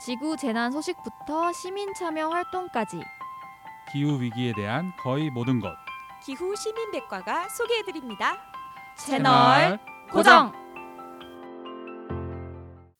지구 재난 소식부터 시민 참여 활동까지 기후 위기에 대한 거의 모든 것. 기후 시민백과가 소개해드립니다. 채널 고정.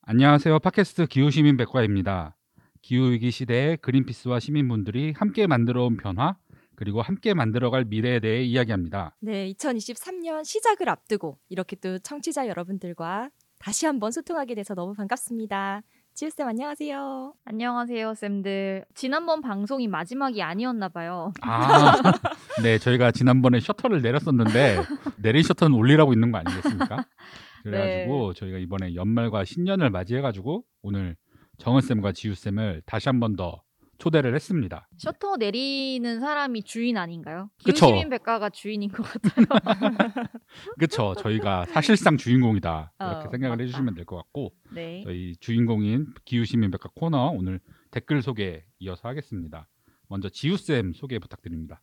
안녕하세요. 팟캐스트 기후 시민 백과입니다. 기후 위기 시대에 그린피스와 시민분들이 함께 만들어 온 변화 그리고 함께 만들어갈 미래에 대해 이야기합니다. 네, 2023년 시작을 앞두고 이렇게 또 청취자 여러분들과 다시 한번 소통하게 돼서 너무 반갑습니다. 지우쌤 안녕하세요. 안녕하세요, 쌤들. 지난번 방송이 마지막이 아니었나 봐요. 아, 네, 저희가 지난번에 셔터를 내렸었는데 내린 셔터는 올리라고 있는 거 아니겠습니까? 그래가지고 저희가 이번에 연말과 신년을 맞이해가지고 오늘 정은 쌤과 지우 쌤을 다시 한 번 더 초대를 했습니다. 셔터 내리는 사람이 주인 아닌가요? 그쵸. 기후시민 백과가 주인인 것 같아요. 그렇죠. 저희가 사실상 주인공이다 이렇게 어, 생각을 맞다. 해주시면 될 것 같고 네. 저희 주인공인 기후시민백과 코너 오늘 댓글 소개 이어서 하겠습니다. 먼저 지우 쌤 소개 부탁드립니다.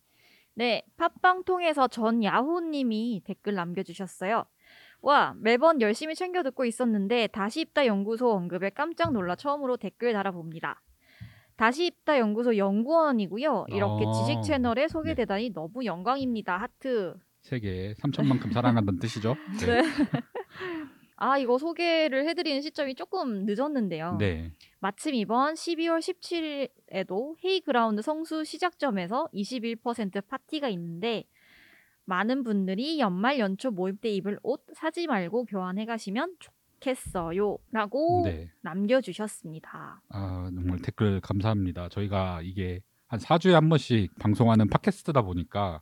네, 팟빵 통해서 전 야호님이 댓글 남겨주셨어요. 와, 매번 열심히 챙겨 듣고 있었는데 다시 입다 연구소 언급에 깜짝 놀라 처음으로 댓글 달아봅니다. 다시 입다 연구소 연구원이고요. 이렇게 어, 지식 채널에 소개되다니 너무 영광입니다. 하트. 세계 3천만큼 사랑한다는 뜻이죠. 네. 아, 이거 소개를 해드리는 시점이 조금 늦었는데요. 네. 마침 이번 12월 17일에도 헤이그라운드 성수 시작점에서 21% 파티가 있는데 많은 분들이 연말 연초 모임 때 입을 옷 사지 말고 교환해 가시면 좋겠어요. 라고 네. 남겨주셨습니다. 아, 정말 댓글 감사합니다. 저희가 이게 한 4주에 한 번씩 방송하는 팟캐스트다 보니까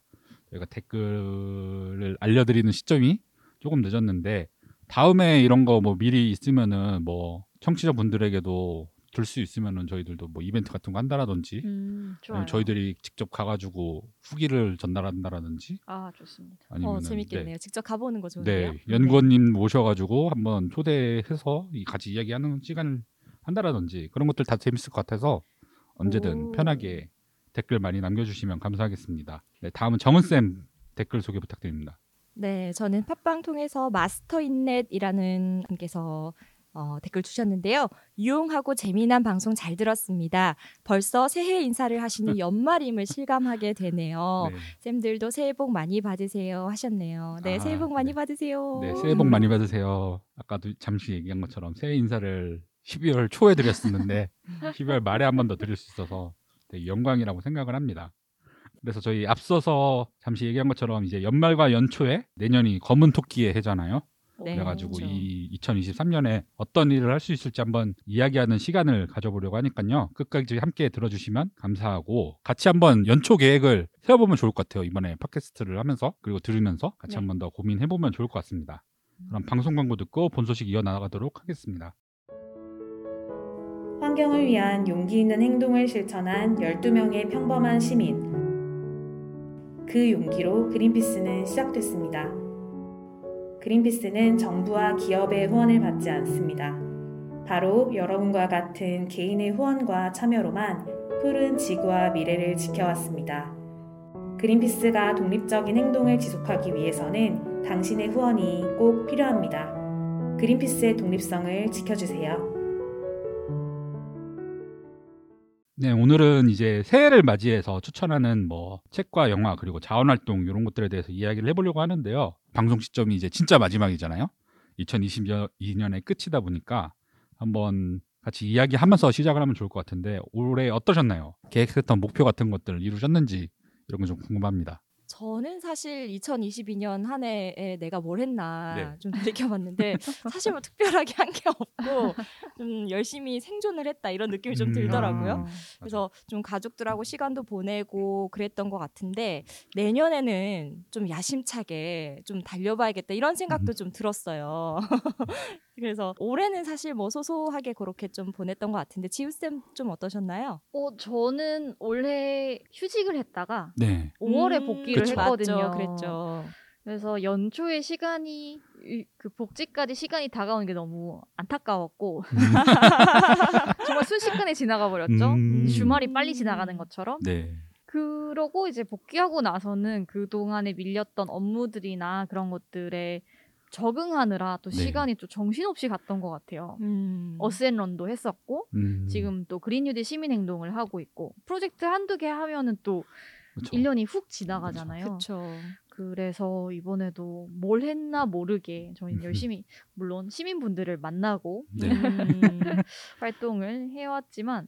저희가 댓글을 알려드리는 시점이 조금 늦었는데 다음에 이런 거 뭐 미리 있으면은 뭐 청취자분들에게도 들 수 있으면은 저희들도 뭐 이벤트 같은 거 한다라든지 음, 좋아요. 아니면 저희들이 직접 가가지고 후기를 전달한다라든지 아, 좋습니다. 아니면 어, 재밌겠네요. 직접 가보는 거 좋은데요. 네, 연구원님 모셔가지고 한번 초대해서 이 같이 이야기하는 시간을 한다라든지 그런 것들 다 재밌을 것 같아서 언제든 오. 편하게 댓글 많이 남겨주시면 감사하겠습니다. 네, 다음은 정은 쌤 댓글 소개 부탁드립니다. 네, 저는 팟빵 통해서 마스터 인넷이라는 분께서 어, 댓글 주셨는데요. 유용하고 재미난 방송 잘 들었습니다. 벌써 새해 인사를 하시는 연말임을 실감하게 되네요. 네, 쌤들도 새해 복 많이 받으세요 하셨네요. 네, 아, 새해 복 많이 네. 받으세요. 네, 새해 복 많이 받으세요. 아까도 잠시 얘기한 것처럼 새해 인사를 12월 초에 드렸었는데 12월 말에 한 번 더 드릴 수 있어서 되게 영광이라고 생각을 합니다. 그래서 저희 앞서서 잠시 얘기한 것처럼 이제 연말과 연초에 내년이 검은 토끼의 해잖아요. 네, 그래가지고 그렇죠. 이 2023년에 어떤 일을 할 수 있을지 한번 이야기하는 시간을 가져보려고 하니까요. 끝까지 함께 들어주시면 감사하고 같이 한번 연초 계획을 세워보면 좋을 것 같아요. 이번에 팟캐스트를 하면서 그리고 들으면서 같이 네. 한번 더 고민해보면 좋을 것 같습니다. 그럼 방송 광고 듣고 본 소식 이어나가도록 하겠습니다. 환경을 위한 용기 있는 행동을 실천한 12명의 평범한 시민. 그 용기로 그린피스는 시작됐습니다. 그린피스는 정부와 기업의 후원을 받지 않습니다. 바로 여러분과 같은 개인의 후원과 참여로만 푸른 지구와 미래를 지켜왔습니다. 그린피스가 독립적인 행동을 지속하기 위해서는 당신의 후원이 꼭 필요합니다. 그린피스의 독립성을 지켜주세요. 네, 오늘은 이제 새해를 맞이해서 추천하는 뭐 책과 영화 그리고 자원 활동 이런 것들에 대해서 이야기를 해보려고 하는데요. 방송 시점이 이제 진짜 마지막이잖아요. 2022년의 끝이다 보니까 한번 같이 이야기하면서 시작을 하면 좋을 것 같은데 올해 어떠셨나요? 계획했던 목표 같은 것들을 이루셨는지 이런 건 좀 궁금합니다. 저는 사실 2022년 한 해에 내가 뭘 했나 네. 좀 돌이켜봤는데 사실 뭐 특별하게 한 게 없고 좀 열심히 생존을 했다 이런 느낌이 좀 음, 들더라고요. 아. 그래서 좀 가족들하고 시간도 보내고 그랬던 것 같은데 내년에는 좀 야심차게 좀 달려봐야겠다 이런 생각도 음. 좀 들었어요. 그래서 올해는 사실 뭐 소소하게 그렇게 좀 보냈던 것 같은데 지우쌤 좀 어떠셨나요? 어, 저는 올해 휴직을 했다가 네. 5월에 음, 복귀를 그쵸. 했거든요. 맞죠, 그랬죠. 그래서 연초에 시간이 이- 그 복직까지 시간이 다가오는 게 너무 안타까웠고 정말 순식간에 지나가 버렸죠. 음. 주말이 빨리 지나가는 것처럼. 네. 그러고 이제 복귀하고 나서는 그 동안에 밀렸던 업무들이나 그런 것들에 적응하느라 또 네. 시간이 또 정신없이 갔던 것 같아요. 음. 어스앤런도 했었고 음, 지금 또 그린 뉴딜 시민 행동을 하고 있고 프로젝트 한두 개 하면은 또 그쵸. 1년이 훅 지나가잖아요. 그렇죠. 그래서 이번에도 뭘 했나 모르게 저희는. 열심히 물론 시민분들을 만나고 네. 음. 활동을 해왔지만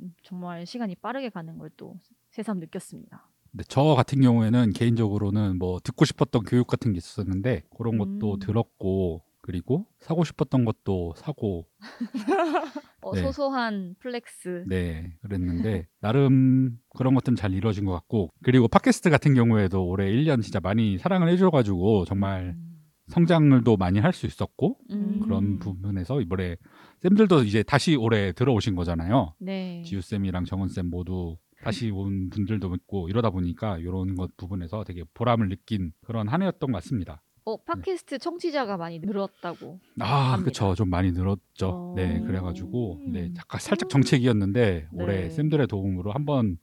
음, 정말 시간이 빠르게 가는 걸 또 새삼 느꼈습니다. 네, 저 같은 경우에는 개인적으로는 뭐 듣고 싶었던 교육 같은 게 있었는데 그런 것도 음. 들었고 그리고 사고 싶었던 것도 사고 어, 네. 소소한 flex. 네 그랬는데 나름 그런 것들은 잘 이루어진 것 같고 그리고 팟캐스트 같은 경우에도 올해 1년 진짜 많이 사랑을 해줘가지고 정말 성장을도 많이 할 수 있었고 음. 그런 부분에서 이번에 쌤들도 이제 다시 올해 들어오신 거잖아요. 네. 지우 쌤이랑 정은 쌤 모두 다시 온 분들도 있고 이러다 보니까 이런 것 부분에서 되게 보람을 느낀 그런 한 해였던 것 같습니다. 어, 팟캐스트 청취자가 많이 늘었다고. 아. 그렇죠. 좀 많이 늘었죠. 어. 네, 그래가지고 네, 음. 잠깐 살짝 정책이었는데 네. 올해 쌤들의 도움으로 한번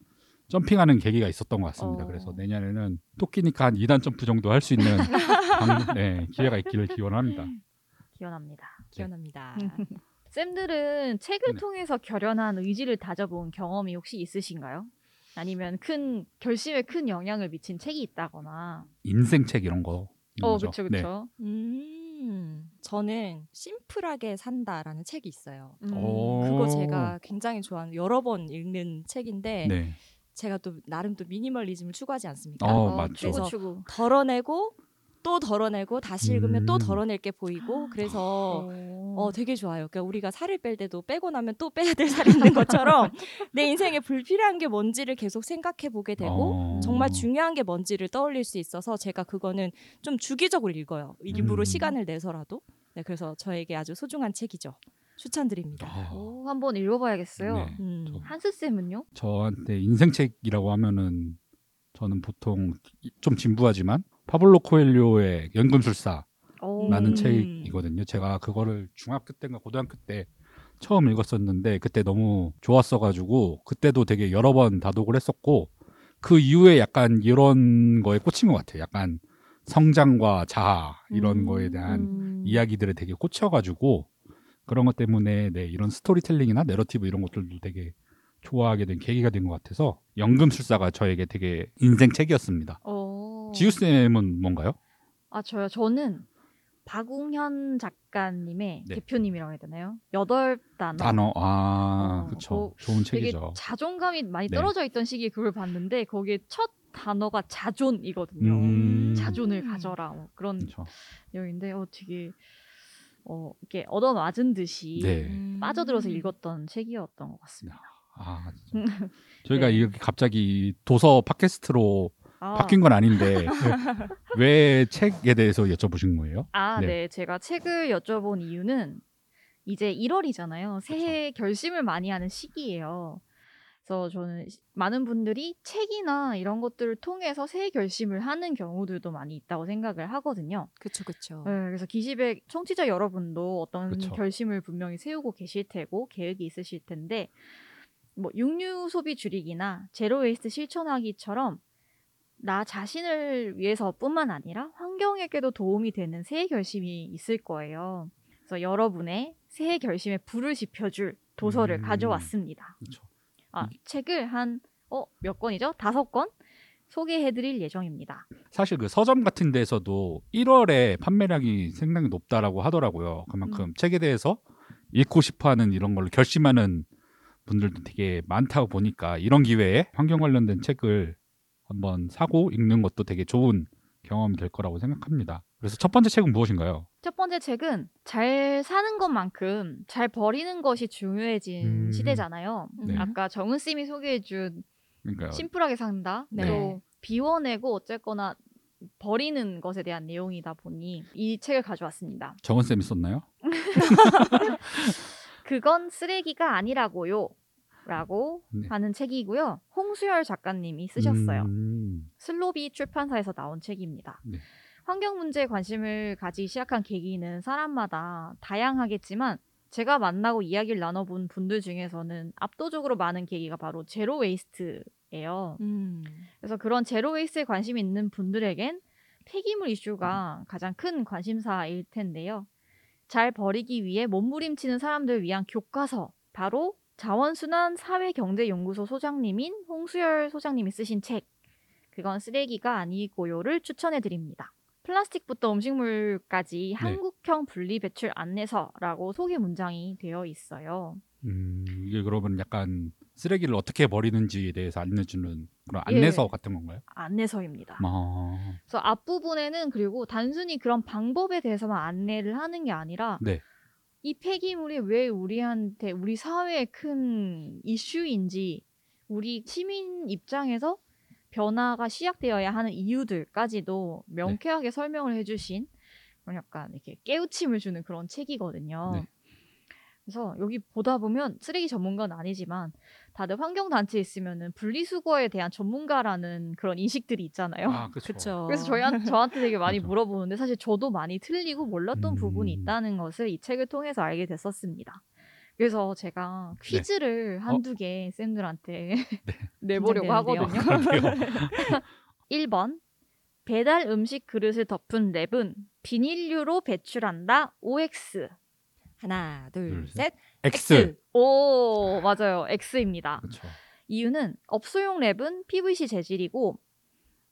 점핑하는 계기가 있었던 것 같습니다. 어. 그래서 내년에는 토끼니까 한 2단 점프 정도 할 수 있는 방- 네, 기회가 있기를 기원합니다. 기원합니다. 기원합니다. 쌤들은 책을 네. 통해서 결연한 의지를 다져본 경험이 혹시 있으신가요? 아니면 큰 결심에 큰 영향을 미친 책이 있다거나. 인생책 이런 거. 어, 거죠. 그렇죠, 네. 그렇죠. 음, 저는 심플하게 산다라는 책이 있어요. 음. 오. 그거 제가 굉장히 좋아하는 여러 번 읽는 책인데 네. 제가 또 나름 또 미니멀리즘을 추구하지 않습니까? 어, 맞죠. 추구 그래서 추구. 덜어내고 또 덜어내고 다시 읽으면 또 음. 덜어낼 게 보이고 그래서 어. 어 되게 좋아요. 그러니까 우리가 살을 뺄 때도 빼고 나면 또 빼야 될 살이 있는 것처럼 내 인생에 불필요한 게 뭔지를 계속 생각해 보게 되고 어. 정말 중요한 게 뭔지를 떠올릴 수 있어서 제가 그거는 좀 주기적으로 읽어요. 일부러 음. 시간을 내서라도. 네, 그래서 저에게 아주 소중한 책이죠. 추천드립니다. 아, 오, 한번 읽어봐야겠어요. 네. 음. 저- 한스 쌤은요? 저한테 인생책이라고 하면은 저는 보통 좀 진부하지만 파블로 코엘료의 연금술사 라는 오. 음. 책이거든요. 제가 그거를 중학교 때인가 고등학교 때 처음 읽었었는데 그때 너무 좋았어가지고 그때도 되게 여러 번 다독을 했었고 그 이후에 약간 이런 거에 꽂힌 것 같아요. 약간 성장과 자아 이런 음. 거에 대한 음. 이야기들에 되게 꽂혀가지고 그런 것 때문에 네, 이런 스토리텔링이나 내러티브 이런 것들도 되게 좋아하게 된 계기가 된 것 같아서 연금술사가 저에게 되게 인생 책이었습니다. 어. 지우 쌤은 뭔가요? 아 저요. 저는 박웅현 작가님의 네. 대표님이라고 해야 되나요? 여덟 단어. 단어 아 어, 그렇죠. 좋은 되게 책이죠. 자존감이 많이 네. 떨어져 있던 시기에 그걸 봤는데 거기에 첫 단어가 자존이거든요. 음. 자존을 가져라 뭐 그런. 내용인데 어 되게 어 이렇게 얻어맞은 듯이 네. 음. 빠져들어서 읽었던 책이었던 것 같습니다. 아 진짜. 저희가 네. 이렇게 갑자기 도서 팟캐스트로 아, 바뀐 건 아닌데 왜 책에 대해서 여쭤보신 거예요? 아, 네. 네. 제가 책을 여쭤본 이유는 이제 1월이잖아요. 새해 결심을 많이 하는 시기예요. 그래서 저는 시- 많은 분들이 책이나 이런 것들을 통해서 새해 결심을 하는 경우들도 많이 있다고 생각을 하거든요. 그쵸 그쵸. 네, 그래서 기시백 청취자 여러분도 어떤 그쵸. 결심을 분명히 세우고 계실 테고 계획이 있으실 텐데 뭐 육류 소비 줄이기나 zero waste 실천하기처럼 나 자신을 위해서뿐만 아니라 환경에게도 도움이 되는 새해 결심이 있을 거예요. 그래서 여러분의 새해 결심에 불을 지펴줄 도서를 음. 가져왔습니다. 그렇죠. 아, 책을 한 어, 몇 권이죠? 다섯 권 소개해드릴 예정입니다. 사실 그 서점 같은 데서도 1월에 판매량이 상당히 높다라고 하더라고요. 그만큼 음. 책에 대해서 읽고 싶어하는 이런 걸 결심하는 분들도 되게 많다고 보니까 이런 기회에 환경 관련된 책을 한번 사고 읽는 것도 되게 좋은 경험이 될 거라고 생각합니다. 그래서 첫 번째 책은 무엇인가요? 첫 번째 책은 잘 사는 것만큼 잘 버리는 것이 중요해진 음. 시대잖아요. 네. 아까 정은 쌤이 소개해준 그러니까 심플하게 산다. 네. 또 비워내고 어쨌거나 버리는 것에 대한 내용이다 보니 이 책을 가져왔습니다. 정은 쌤이 썼나요? 그건 쓰레기가 아니라고요. 라고 네. 하는 책이고요. 홍수열 작가님이 쓰셨어요. 음, 슬로비 출판사에서 나온 책입니다. 네. 환경 문제에 관심을 가지기 시작한 계기는 사람마다 다양하겠지만 제가 만나고 이야기를 나눠본 분들 중에서는 압도적으로 많은 계기가 바로 zero waste예요. 음. 그래서 그런 zero waste에 관심이 있는 분들에겐 폐기물 이슈가 가장 큰 관심사일 텐데요. 잘 버리기 위해 몸부림치는 사람들 위한 교과서 바로 자원순환 사회경제연구소 소장님인 홍수열 소장님이 쓰신 책 그건 쓰레기가 아니고요를 추천해 드립니다. 플라스틱부터 음식물까지 한국형 분리 배출 안내서라고 소개 문장이 되어 있어요. 음, 이게 그러면 약간 쓰레기를 어떻게 버리는지에 대해서 알려주는 그런 예. 안내서 같은 건가요? 안내서입니다. 아, 그래서 앞부분에는 그리고 단순히 그런 방법에 대해서만 안내를 하는 게 아니라 네. 이 폐기물이 왜 우리한테 우리 사회에 큰 이슈인지 우리 시민 입장에서 변화가 시작되어야 하는 이유들까지도 명쾌하게 설명을 해주신 그런 약간 이렇게 깨우침을 주는 그런 책이거든요. 네. 그래서 여기 보다 보면 쓰레기 전문가는 아니지만 다들 환경 단체에 있으면은 분리수거에 대한 전문가라는 그런 인식들이 있잖아요. 아, 그렇죠. 그래서 저희한, 저한테 되게 많이 그렇죠. 물어보는데 사실 저도 많이 틀리고 몰랐던 음. 부분이 있다는 것을 이 책을 통해서 알게 됐었습니다. 그래서 제가 퀴즈를 한두 개 쌤들한테 내보려고 긴장되는데요. 하거든요. 그러게요. 1번 배달 음식 그릇을 덮은 랩은 비닐류로 배출한다. OX. 하나, 둘, 둘, 셋. X. 오 맞아요. X입니다. 그렇죠. 이유는 업소용 랩은 PVC 재질이고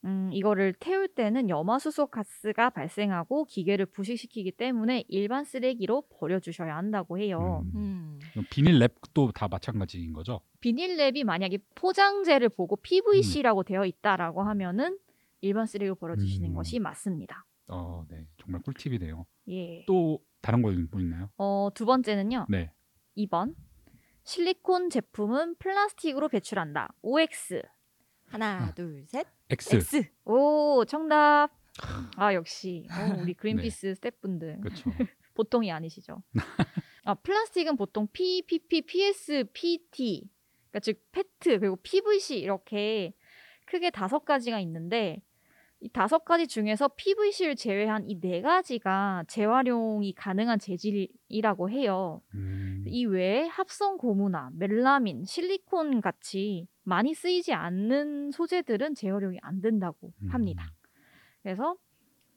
음, 이거를 태울 때는 염화수소 가스가 발생하고 기계를 부식시키기 때문에 일반 쓰레기로 버려주셔야 한다고 해요. 음. 음. 비닐 랩도 다 마찬가지인 거죠? 비닐 랩이 만약에 포장재를 보고 PVC라고 되어 있다라고 하면은 일반 쓰레기로 버려주시는 음. 것이 맞습니다. 어, 네. 정말 꿀팁이네요. 예. 또 다른 거 있나요? 어, 두 번째는요. 네. 2번. 실리콘 제품은 플라스틱으로 배출한다. OX. 하나, 아. 둘, 셋. X. X. 오, 정답. 아, 역시. 어, 우리 그린피스 스태프분들. 그렇죠. 보통이 아니시죠. 아, 플라스틱은 보통 P, PP, PS, PT, 그러니까 즉 페트 그리고 PVC 이렇게 크게 다섯 가지가 있는데 이 다섯 가지 중에서 PVC를 제외한 이 네 가지가 재활용이 가능한 재질이라고 해요. 음. 이 외에 합성 고무나 멜라민, 실리콘 같이 많이 쓰이지 않는 소재들은 재활용이 안 된다고 음. 합니다. 그래서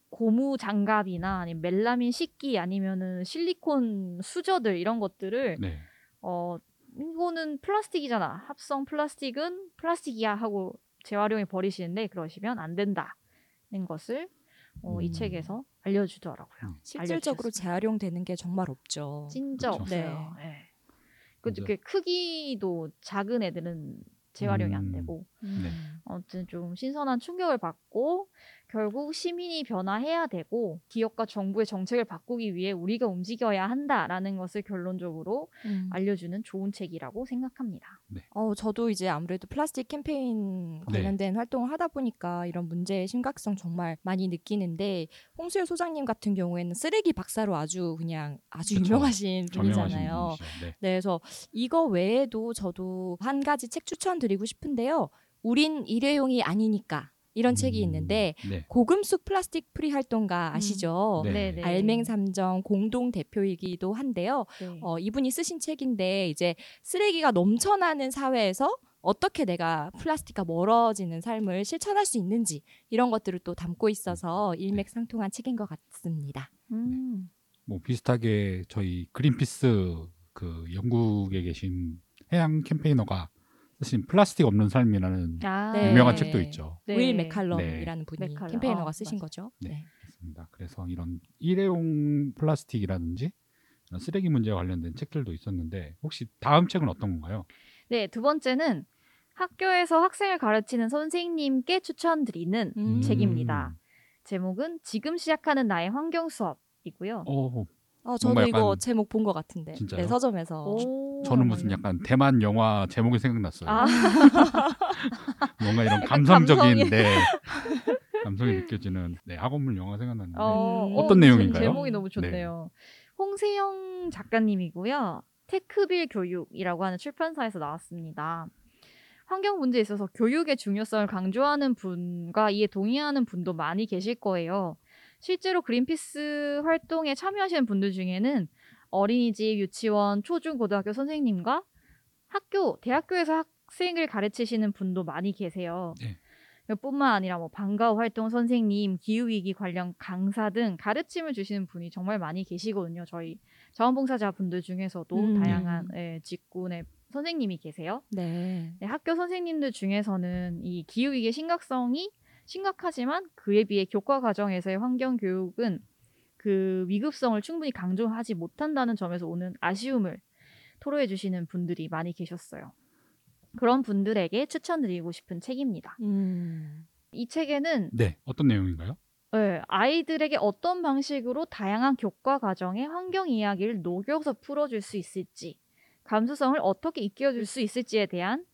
고무 장갑이나 아니면 멜라민 식기 아니면은 실리콘 수저들 이런 것들을 네. 어 이거는 플라스틱이잖아. 합성 플라스틱은 플라스틱이야 하고 재활용해 버리시는데 그러시면 안 된다 는 것을 어, 이 음. 책에서 알려주더라고요. 음. 실질적으로. 재활용되는 게 정말 없죠. 진짜 그쵸. 없어요. 네. 그 맞아. 그 크기도 작은 애들은 재활용이 안 음. 되고 음. 네. 아무튼 좀 신선한 충격을 받고 결국 시민이 변화해야 되고 기업과 정부의 정책을 바꾸기 위해 우리가 움직여야 한다라는 것을 결론적으로 음. 알려주는 좋은 책이라고 생각합니다. 어, 저도 이제 아무래도 플라스틱 캠페인 네. 관련된 활동을 하다 보니까 이런 문제의 심각성 정말 많이 느끼는데 홍수열 소장님 같은 경우에는 쓰레기 박사로 아주 그냥 아주 그쵸. 유명하신 분이잖아요. 네. 네, 그래서 이거 외에도 저도 한 가지 책 추천드리고 싶은데요. 우린 일회용이 아니니까 이런 책이 음, 있는데 네. 고금숙 plastic free 활동가 아시죠? 네. 네네. 알맹상점 공동 대표이기도 한데요. 네. 어, 이분이 쓰신 책인데 이제 쓰레기가 넘쳐나는 사회에서 어떻게 내가 플라스틱과 멀어지는 삶을 실천할 수 있는지 이런 것들을 또 담고 있어서 일맥상통한 책인 것 같습니다. 음. 뭐 비슷하게 저희 그린피스 그 영국에 계신 해양 campaigner가 쓰신 플라스틱 없는 삶이라는 아, 네. 유명한 책도 있죠. 네. 윌 맥칼럼이라는 분이 맥칼럼. campaigner가 아, 쓰신 맞아. 거죠. 네. 네. 있습니다. 그래서 이런 일회용 플라스틱이라든지 이런 쓰레기 문제와 관련된 책들도 있었는데 혹시 다음 책은 어떤 건가요? 네, 두 번째는 학교에서 학생을 가르치는 선생님께 추천드리는 음. 책입니다. 제목은 지금 시작하는 나의 환경 수업이고요. 어, 어, 저도 이거 약간- 제목 본 것 같은데. 진짜요? 네, 서점에서. 오, 저는 무슨? 약간 대만 영화 제목이 생각났어요. 아, 뭔가 이런 감성적인 감성이- 네. 감성이 느껴지는 네, 학원물 영화 생각났는데 어, 제- 내용인가요? 제목이 너무 좋네요. 홍세영 작가님이고요. 테크빌 교육이라고 하는 출판사에서 나왔습니다. 환경 문제에 있어서 교육의 중요성을 강조하는 분과 이에 동의하는 분도 많이 계실 거예요. 실제로 그린피스 활동에 참여하시는 분들 중에는 어린이집, 유치원, 초중, 고등학교 선생님과 학교, 대학교에서 학생을 가르치시는 분도 많이 계세요. 네. 뿐만 아니라 뭐 방과후 활동 선생님, 기후위기 관련 강사 등 가르침을 주시는 분이 정말 많이 계시거든요. 저희 자원봉사자 분들 중에서도 음. 다양한 예, 직군의 선생님이 계세요. 네. 네, 학교 선생님들 중에서는 이 기후위기의 심각성이 심각하지만 그에 비해 교과 과정에서의 환경 교육은 그 위급성을 충분히 강조하지 못한다는 점에서 오는 아쉬움을 토로해 주시는 분들이 많이 계셨어요. 그런 분들에게 추천드리고 싶은 책입니다. 음. 이 책에는 네, 어떤 내용인가요? 네, 아이들에게 어떤 방식으로 다양한 교과 과정의 환경 이야기를 녹여서 풀어줄 수 있을지, 감수성을 어떻게 익혀줄 수 있을지에 대한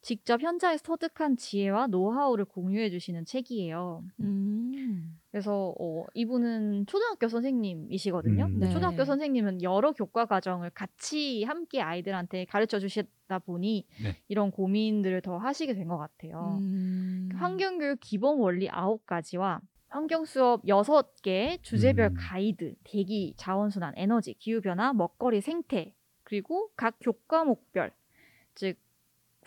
직접 현장에서 터득한 지혜와 노하우를 공유해 주시는 책이에요. 음. 그래서 어, 이분은 초등학교 선생님이시거든요. 음. 네. 초등학교 선생님은 여러 교과 과정을 같이 함께 아이들한테 가르쳐 주시다 보니 네. 이런 고민들을 더 하시게 된 것 같아요. 음. 환경교육 기본 원리 9가지와 환경 수업 6개, 주제별 음. 가이드, 대기, 자원순환, 에너지, 기후변화, 먹거리, 생태, 그리고 각 교과목별, 즉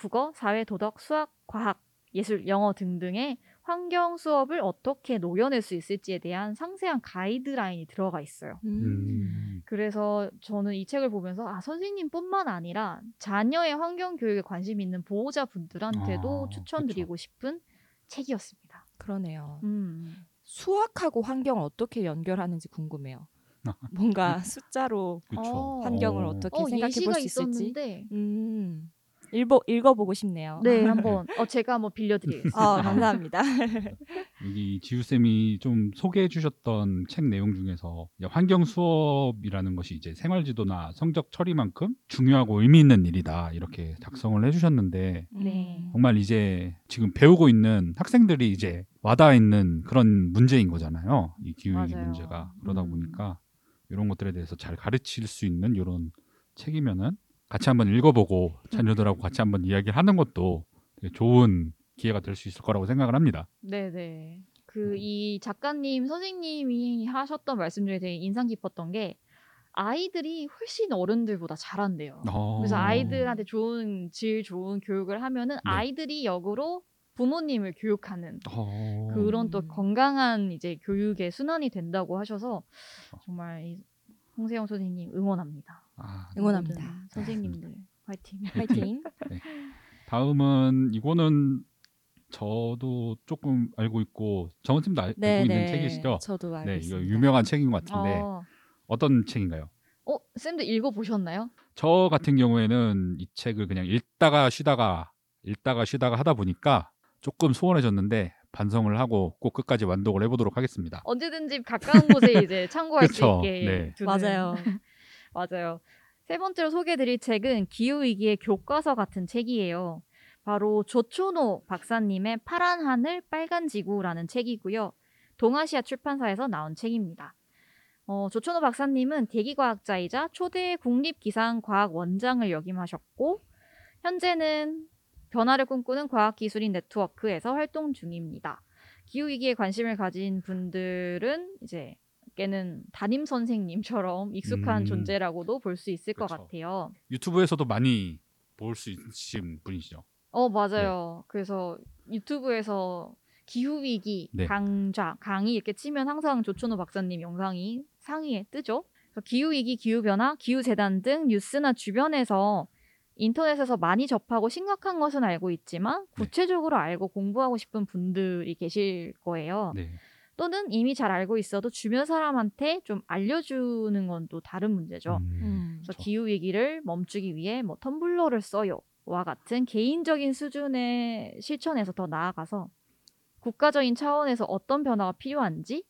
국어, 사회, 도덕, 수학, 과학, 예술, 영어 등등의 환경 수업을 어떻게 녹여낼 수 있을지에 대한 상세한 가이드라인이 들어가 있어요. 음. 음. 그래서 저는 이 책을 보면서 아 선생님뿐만 아니라 자녀의 환경 교육에 관심 있는 보호자분들한테도 아, 추천드리고 싶은 책이었습니다. 그러네요. 음. 수학하고 환경을 어떻게 연결하는지 궁금해요. 뭔가 숫자로 그렇죠. 어. 환경을 어. 어떻게 어, 생각해 볼 수 있을지. 있었는데 음. 읽어 읽어보고 싶네요. 네 한번 어, 제가 한번 빌려드리겠습니다. 어, 감사합니다. 여기 지우 쌤이 좀 소개해 주셨던 책 내용 중에서 환경 수업이라는 것이 이제 생활 지도나 성적 처리만큼 중요하고 의미 있는 일이다 이렇게 작성을 해 주셨는데 네. 음. 정말 이제 지금 배우고 있는 학생들이 이제 와닿아 있는 그런 문제인 거잖아요. 이 기후위기. 문제가 그러다 음. 보니까 이런 것들에 대해서 잘 가르칠 수 있는 이런 책이면은 같이 한번 읽어보고 자녀들하고 같이 한번 이야기를 하는 것도 좋은 기회가 될 수 있을 거라고 생각을 합니다. 네네. 음. 그이 작가님 선생님이 하셨던 말씀 중에 되게 인상 깊었던 게 아이들이 훨씬 어른들보다 잘한대요. 어. 그래서 아이들한테 좋은 질 좋은 교육을 하면은 네. 아이들이 역으로 부모님을 교육하는 어. 그런 또 음. 건강한 이제 교육의 순환이 된다고 하셔서 정말 이 홍세영 선생님 응원합니다. 아, 응원합니다. 모든 선생님들 화이팅. 파이팅. 다음은 이거는 저도 조금 알고 있고 정은 쌤도 알, 네, 고 있는 네. 책이시죠? 저도 알고 네, 있습니다. 이거 유명한 책인 것 같은데 어, 어떤 책인가요? 어, 쌤도 읽어 보셨나요? 저 같은 경우에는 이 책을 그냥 읽다가 쉬다가 읽다가 쉬다가 하다 보니까 조금 소원해졌는데 반성을 하고 꼭 끝까지 완독을 해보도록 하겠습니다. 언제든지 가까운 곳에 이제 참고할 수 그쵸, 있게 네. 두는- 맞아요. 맞아요. 세 번째로 소개해드릴 책은 기후위기의 교과서 같은 책이에요. 바로 조초노 박사님의 파란 하늘 빨간 지구라는 책이고요. 동아시아 출판사에서 나온 책입니다. 어, 조초노 박사님은 대기과학자이자 초대 국립기상과학 원장을 역임하셨고 현재는 변화를 꿈꾸는 과학기술인 네트워크에서 활동 중입니다. 기후위기에 관심을 가진 분들은 이제 걔는 담임 선생님처럼 익숙한 음. 존재라고도 볼 수 있을 것 그쵸. 같아요. 유튜브에서도 많이 볼 수 있으신 분이시죠. 어 맞아요. 그래서 유튜브에서 기후 위기 네. 강좌 강의 이렇게 치면 항상 조천호 박사님 영상이 상위에 뜨죠. 기후 위기, 기후 변화, 기후 재단 등 뉴스나 주변에서 인터넷에서 많이 접하고 심각한 것은 알고 있지만 네. 구체적으로 알고 공부하고 싶은 분들이 계실 거예요. 네. 또는 이미 잘 알고 있어도 주변 사람한테 좀 알려주는 건 또 다른 문제죠. 음, 음. 그래서. 기후 위기를 멈추기 위해 뭐 텀블러를 써요와 같은 개인적인 수준의 실천에서 더 나아가서 국가적인 차원에서 어떤 변화가 필요한지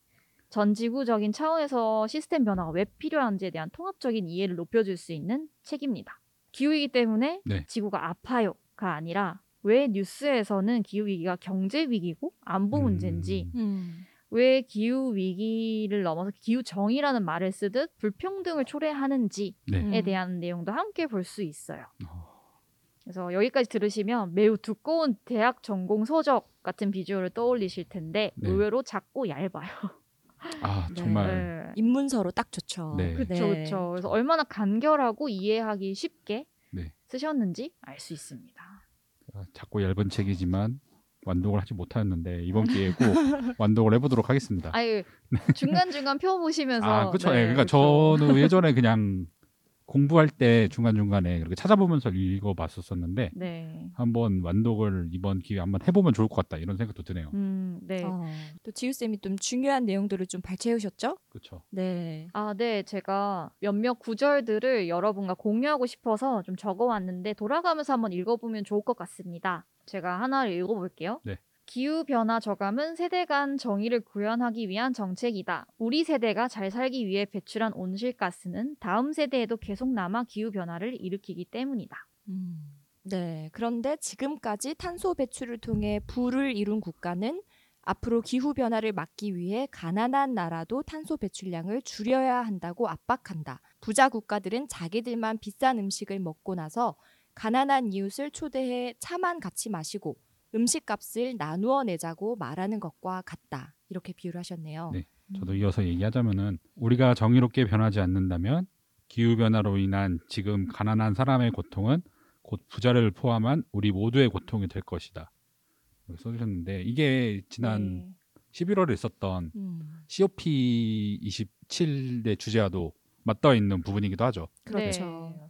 전 지구적인 차원에서 시스템 변화가 왜 필요한지에 대한 통합적인 이해를 높여줄 수 있는 책입니다. 기후 위기 때문에 네. 지구가 아파요가 아니라 왜 뉴스에서는 기후 위기가 경제 위기고 안보 음. 문제인지 음. 왜 기후 위기를 넘어서 기후 정의라는 말을 쓰듯 불평등을 초래하는지에 네. 음. 대한 내용도 함께 볼 수 있어요. 어, 그래서 여기까지 들으시면 매우 두꺼운 대학 전공 서적 같은 비주얼을 떠올리실 텐데 네. 의외로 작고 얇아요. 아 네. 정말 네. 입문서로 딱 좋죠. 네. 그렇죠, 그렇죠. 그래서 얼마나 간결하고 이해하기 쉽게 네. 쓰셨는지 알 수 있습니다. 작고 얇은 책이지만 완독을 하지 못하였는데 이번 기회에 꼭 완독을 해보도록 하겠습니다. 아유 중간 중간 표 보시면서. 아, 그렇죠. 네, 그러니까 그쵸. 저는 예전에 그냥 공부할 때 중간 중간에 그렇게 찾아보면서 읽어봤었었는데 네. 한번 완독을 이번 기회 에 한번 해보면 좋을 것 같다 이런 생각도 드네요. 음, 네. 어, 또 지우 쌤이 좀 중요한 내용들을 좀 발췌해오셨죠? 그렇죠. 네. 아, 네. 제가 몇몇 구절들을 여러분과 공유하고 싶어서 좀 적어왔는데 돌아가면서 한번 읽어보면 좋을 것 같습니다. 제가 하나를 읽어볼게요. 네. 기후 변화 저감은 세대 간 정의를 구현하기 위한 정책이다. 우리 세대가 잘 살기 위해 배출한 온실가스는 다음 세대에도 계속 남아 기후 변화를 일으키기 때문이다. 음. 네. 그런데 지금까지 탄소 배출을 통해 부를 이룬 국가는 앞으로 기후 변화를 막기 위해 가난한 나라도 탄소 배출량을 줄여야 한다고 압박한다. 부자 국가들은 자기들만 비싼 음식을 먹고 나서 가난한 이웃을 초대해 차만 같이 마시고 음식값을 나누어 내자고 말하는 것과 같다. 이렇게 비유를 하셨네요. 네. 저도 이어서 얘기하자면은 우리가 정의롭게 변하지 않는다면 기후 변화로 인한 지금 가난한 사람의 고통은 곧 부자를 포함한 우리 모두의 고통이 될 것이다. 이렇게 써주셨는데 이게 지난 네. 11월에 있었던 음, COP 27의 주제와도 맞닿아 있는 부분이기도 하죠. 그렇죠. 네,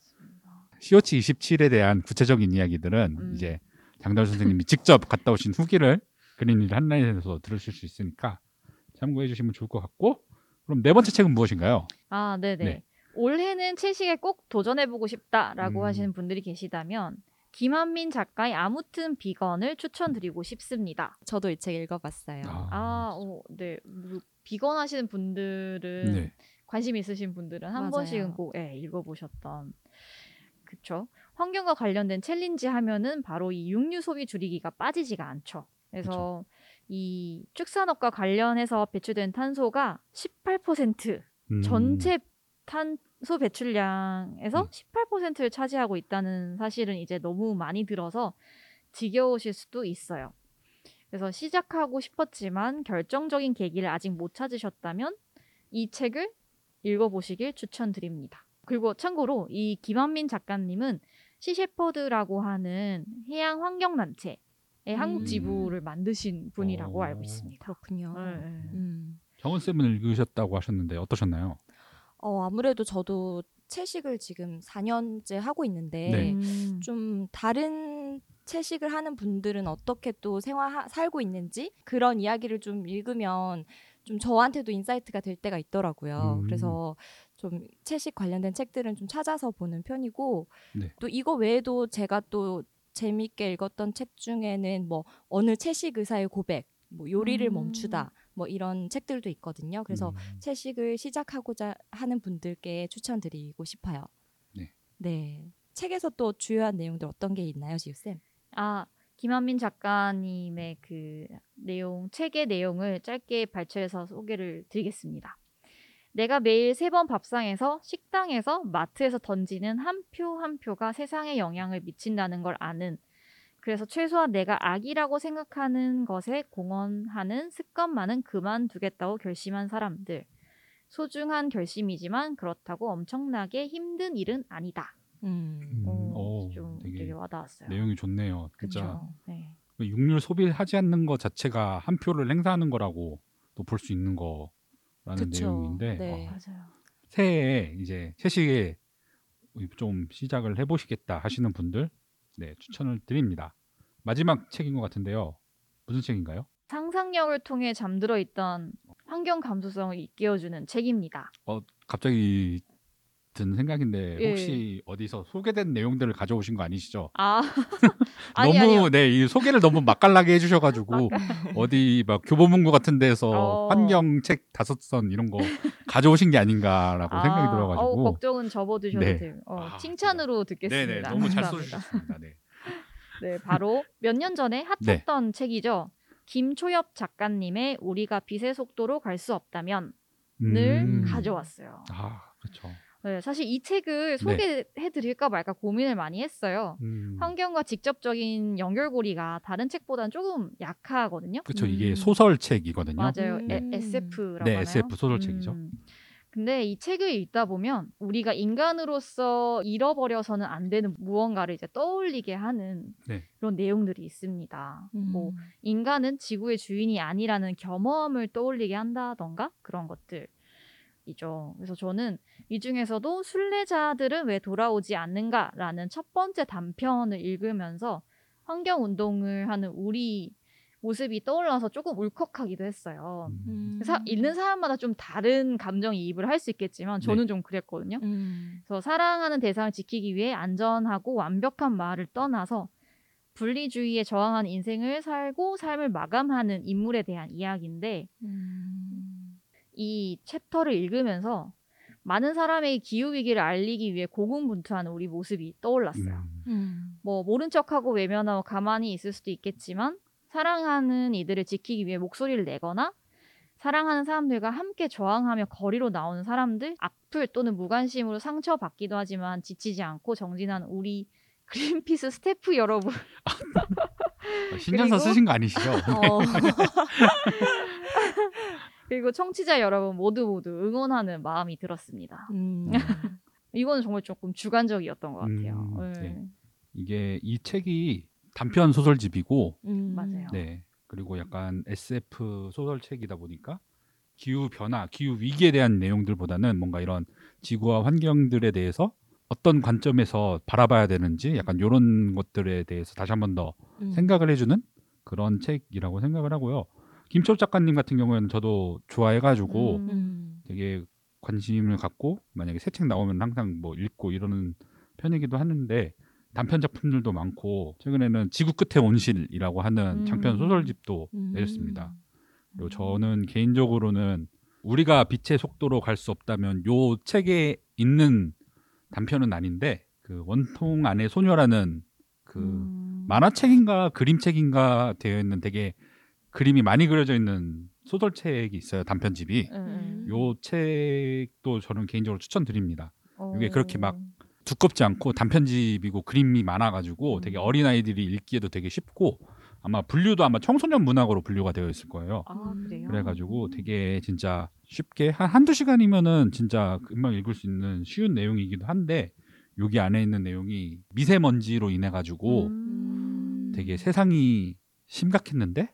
COP 27에 대한 구체적인 이야기들은 음. 이제 장달 선생님이 직접 갔다 오신 후기를 그린 일 한라인에서 들으실 수 있으니까 참고해 주시면 좋을 것 같고 그럼 네 번째 책은 무엇인가요? 아, 네네. 네. 올해는 채식에 꼭 도전해보고 싶다라고 음. 하시는 분들이 계시다면 김한민 작가의 아무튼 비건을 추천드리고 싶습니다. 저도 이 책 읽어봤어요. 아, 어, 네. 뭐, 비건 하시는 분들은 네. 관심 있으신 분들은 한 맞아요. 번씩은 꼭 예, 읽어보셨던 그쵸. 환경과 관련된 챌린지 하면은 바로 이 육류 소비 줄이기가 빠지지가 않죠. 그래서 이 축산업과 관련해서 배출된 탄소가 18% 음, 전체 탄소 배출량에서 음. 18%를 차지하고 있다는 사실은 이제 너무 많이 들어서 지겨우실 수도 있어요. 그래서 시작하고 싶었지만 결정적인 계기를 아직 못 찾으셨다면 이 책을 읽어보시길 추천드립니다. 그리고 참고로 이 김한민 작가님은 시셰퍼드라고 하는 해양 환경 단체의 한국 음. 지부를 만드신 분이라고 오. 알고 있습니다. 그렇군요. 네, 네. 음. 쌤은 읽으셨다고 하셨는데 어떠셨나요? 어, 아무래도 저도 채식을 지금 4년째 하고 있는데 네. 음. 좀 다른 채식을 하는 분들은 어떻게 또 생활 살고 있는지 그런 이야기를 좀 읽으면 좀 저한테도 insight가 될 때가 있더라고요. 음. 그래서 좀 채식 관련된 책들은 좀 찾아서 보는 편이고 네. 또 이거 외에도 제가 또 재미있게 읽었던 책 중에는 뭐 어느 채식 의사의 고백, 뭐 요리를 음. 멈추다, 뭐 이런 책들도 있거든요. 그래서 음, 채식을 시작하고자 하는 분들께 추천드리고 싶어요. 네. 네. 책에서 또 주요한 내용들 어떤 게 있나요, 지우 쌤? 아, 김한민 작가님의 그 내용, 책의 내용을 짧게 발췌해서 소개를 드리겠습니다. 내가 매일 세 번 밥상에서 식당에서 마트에서 던지는 한표한 표가 세상에 영향을 미친다는 걸 아는 그래서 최소한 내가 악이라고 생각하는 것에 공헌하는 습관만은 그만두겠다고 결심한 사람들. 소중한 결심이지만 그렇다고 엄청나게 힘든 일은 아니다. 음. 음, 어, 오, 좀 되게 되게, 와닿았어요. 내용이 좋네요. 진짜? 네. 그 육류 소비하지 않는 것 자체가 한 표를 행사하는 거라고 또 볼 수 있는 거 라는 그쵸. 내용인데 네. 어, 맞아요. 새해에 이제 채식에 좀 시작을 해보시겠다 하시는 분들 네 추천을 드립니다. 마지막 책인 것 같은데요. 무슨 책인가요? 상상력을 통해 잠들어 있던 환경 감수성을 일깨워주는 책입니다. 갑자기 든 생각인데 예. 혹시 어디서 소개된 내용들을 가져오신 거 아니시죠? 아, 아니, 너무 아니요. 네, 이 소개를 너무 맛깔나게 해주셔가지고 어디 막 교보문고 같은 데서 어. 환경 책 다섯 선 이런 거 가져오신 게 아닌가라고 아, 생각이 들어가지고 어우, 걱정은 접어두셔도 네. 돼요. 어, 아, 칭찬으로 듣겠습니다. 네네 너무 잘. 써주셨습니다. 네. 네, 바로 몇 년 전에 핫했던 책이죠. 김초엽 작가님의 우리가 빛의 속도로 갈 수 없다면을 음. 가져왔어요. 아 그렇죠. 네, 사실 이 책을 소개해드릴까 말까 고민을 많이 했어요. 음. 환경과 직접적인 연결고리가 다른 책보다는 조금 약하거든요. 그렇죠. 이게 음. 소설책이거든요. 맞아요. 음. 에- SF라고 네, 하나요? SF 소설책이죠. 음. 근데 이 책을 읽다 보면 우리가 인간으로서 잃어버려서는 안 되는 무언가를 이제 떠올리게 하는 네. 그런 내용들이 있습니다. 음. 뭐 인간은 지구의 주인이 아니라는 겸허함을 떠올리게 한다던가 그런 것들 이죠. 그래서 저는 이 중에서도 순례자들은 왜 돌아오지 않는가라는 첫 번째 단편을 읽으면서 환경 운동을 하는 우리 모습이 떠올라서 조금 울컥하기도 했어요. 음. 사, 읽는 사람마다 좀 다른 감정 이입을 할 수 있겠지만 저는 좀 그랬거든요. 음. 그래서 사랑하는 대상을 지키기 위해 안전하고 완벽한 말을 떠나서 분리주의에 저항하는 인생을 살고 삶을 마감하는 인물에 대한 이야기인데 음. 이 챕터를 읽으면서 많은 사람에게 기후 위기를 알리기 위해 고군분투하는 우리 모습이 떠올랐어요. 음. 음. 뭐 모른 척하고 외면하고 가만히 있을 수도 있겠지만 사랑하는 이들을 지키기 위해 목소리를 내거나 사랑하는 사람들과 함께 저항하며 거리로 나오는 사람들 악플 또는 무관심으로 상처받기도 하지만 지치지 않고 정진하는 우리 그린피스 스태프 여러분 어, 신년사 그리고- 쓰신 거 아니시죠? 어. 그리고 청취자 여러분 모두 모두 응원하는 마음이 들었습니다. 음. 이거는 정말 조금 주관적이었던 것 같아요. 음, 네. 네. 이게 이 책이 단편 소설집이고 음. 맞아요. 네. 그리고 약간 SF 소설책이다 보니까 기후 변화, 기후 위기에 대한 내용들보다는 뭔가 이런 지구와 환경들에 대해서 어떤 관점에서 바라봐야 되는지 약간 이런 것들에 대해서 다시 한번더 음. 생각을 해주는 그런 책이라고 생각을 하고요. 김철 작가님 같은 경우에는 저도 좋아해가지고 음. 음. 되게 관심을 갖고 만약에 새 책 나오면 항상 뭐 읽고 이러는 편이기도 하는데 단편 작품들도 많고 최근에는 지구 끝의 온실이라고 하는 음. 장편 소설집도 음. 내렸습니다. 그리고 저는 개인적으로는 우리가 빛의 속도로 갈 수 없다면 요 책에 있는 단편은 아닌데 그 원통 안의 소녀라는 그 음. 만화책인가 그림책인가 되어 있는 되게 그림이 많이 그려져 있는 소설책이 있어요 단편집이 음. 요 책도 저는 개인적으로 추천드립니다 이게 그렇게 막 어. 두껍지 않고 단편집이고 그림이 많아가지고 되게 음. 어린 아이들이 읽기에도 되게 쉽고 아마 분류도 아마 청소년 문학으로 분류가 되어 있을 거예요 아 그래요? 그래가지고 되게 진짜 쉽게 한 한두 시간이면은 진짜 금방 읽을 수 있는 쉬운 내용이기도 한데 여기 안에 있는 내용이 미세먼지로 인해 가지고 음. 되게 세상이 심각했는데 네.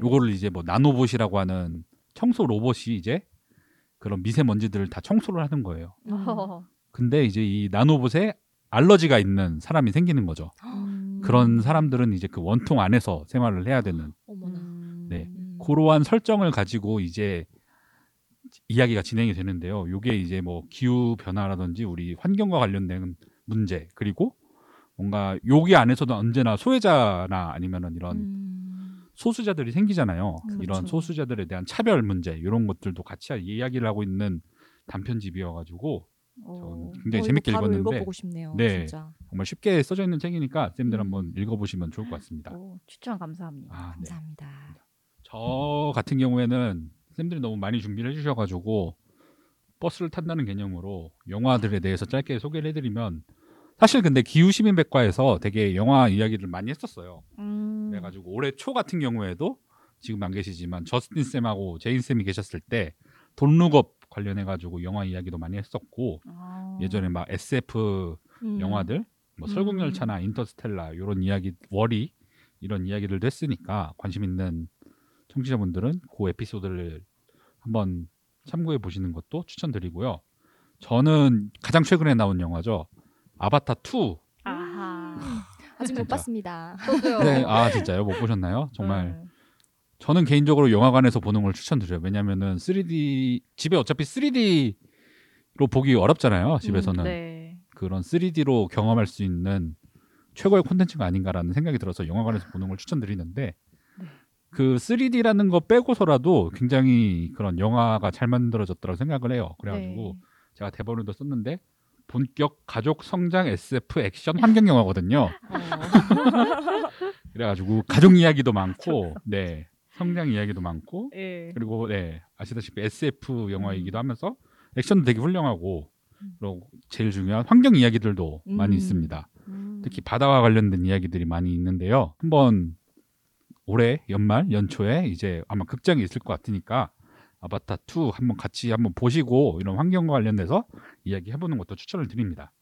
요거를 이제 뭐 나노봇이라고 하는 청소 로봇이 이제 그런 미세먼지들을 다 청소를 하는 거예요. 어. 근데 이제 이 나노봇에 알러지가 있는 사람이 생기는 거죠. 음. 그런 사람들은 이제 그 원통 안에서 생활을 해야 되는 어머나. 음. 네. 음. 그러한 설정을 가지고 이제 이야기가 진행이 되는데요. 요게 이제 뭐 기후 변화라든지 우리 환경과 관련된 문제 그리고 뭔가 여기 안에서도 언제나 소외자나 아니면은 이런 음. 소수자들이 생기잖아요. 그렇죠. 이런 소수자들에 대한 차별 문제 이런 것들도 같이 이야기를 하고 있는 단편집이어가지고 어. 어, 굉장히 이거 재밌게 읽었는데 읽어보고 싶네요. 네. 진짜. 정말 쉽게 써져 있는 책이니까 쌤들 음. 한번 읽어보시면 좋을 것 같습니다. 오, 추천 감사합니다. 아, 네. 감사합니다. 저 같은 경우에는 쌤들이 너무 많이 준비를 해주셔가지고 버스를 탄다는 개념으로 영화들에 대해서 짧게 소개를 해드리면 사실 근데 기후시민백과에서 되게 영화 이야기를 많이 했었어요. 음. 그래가지고 올해 초 같은 경우에도 지금 안 계시지만 저스틴 쌤하고 제인 쌤이 계셨을 때 Don't Look Up 관련해가지고 영화 이야기도 많이 했었고 아. 예전에 막 SF 음. 영화들 뭐 음. 설국열차나 인터스텔라 이런 이야기 월-E 이런 이야기들도 했으니까 관심 있는 청취자분들은 그 에피소드를 한번 참고해 보시는 것도 추천드리고요. 저는 가장 최근에 나온 영화죠. 아바타 2. 아하. 아직 못 진짜. 봤습니다. 저도요. 네, 아 진짜요? 못 보셨나요? 정말 네. 저는 개인적으로 영화관에서 보는 걸 추천드려요. 왜냐면은 3D 집에 어차피 3D로 보기 어렵잖아요. 집에서는 네. 그런 3D로 경험할 수 있는 최고의 콘텐츠가 아닌가라는 생각이 들어서 영화관에서 보는 걸 추천드리는데 네. 그 3D라는 거 빼고서라도 굉장히 그런 영화가 잘 만들어졌다고 생각을 해요. 그래가지고 네. 제가 대본을도 썼는데 본격 가족 성장 SF 액션 환경 영화거든요. 어. 그래가지고 가족 이야기도 많고, 네 성장 이야기도 많고, 예. 그리고 네 아시다시피 SF 영화이기도 하면서 액션도 되게 훌륭하고, 그리고 제일 중요한 환경 이야기들도 많이 음. 있습니다. 음. 특히 바다와 관련된 이야기들이 많이 있는데요. 한번 올해 연말 연초에 이제 아마 극장에 있을 것 같으니까 아바타 2 한번 같이 한번 보시고 이런 환경과 관련돼서 이야기 해보는 것도 추천을 드립니다.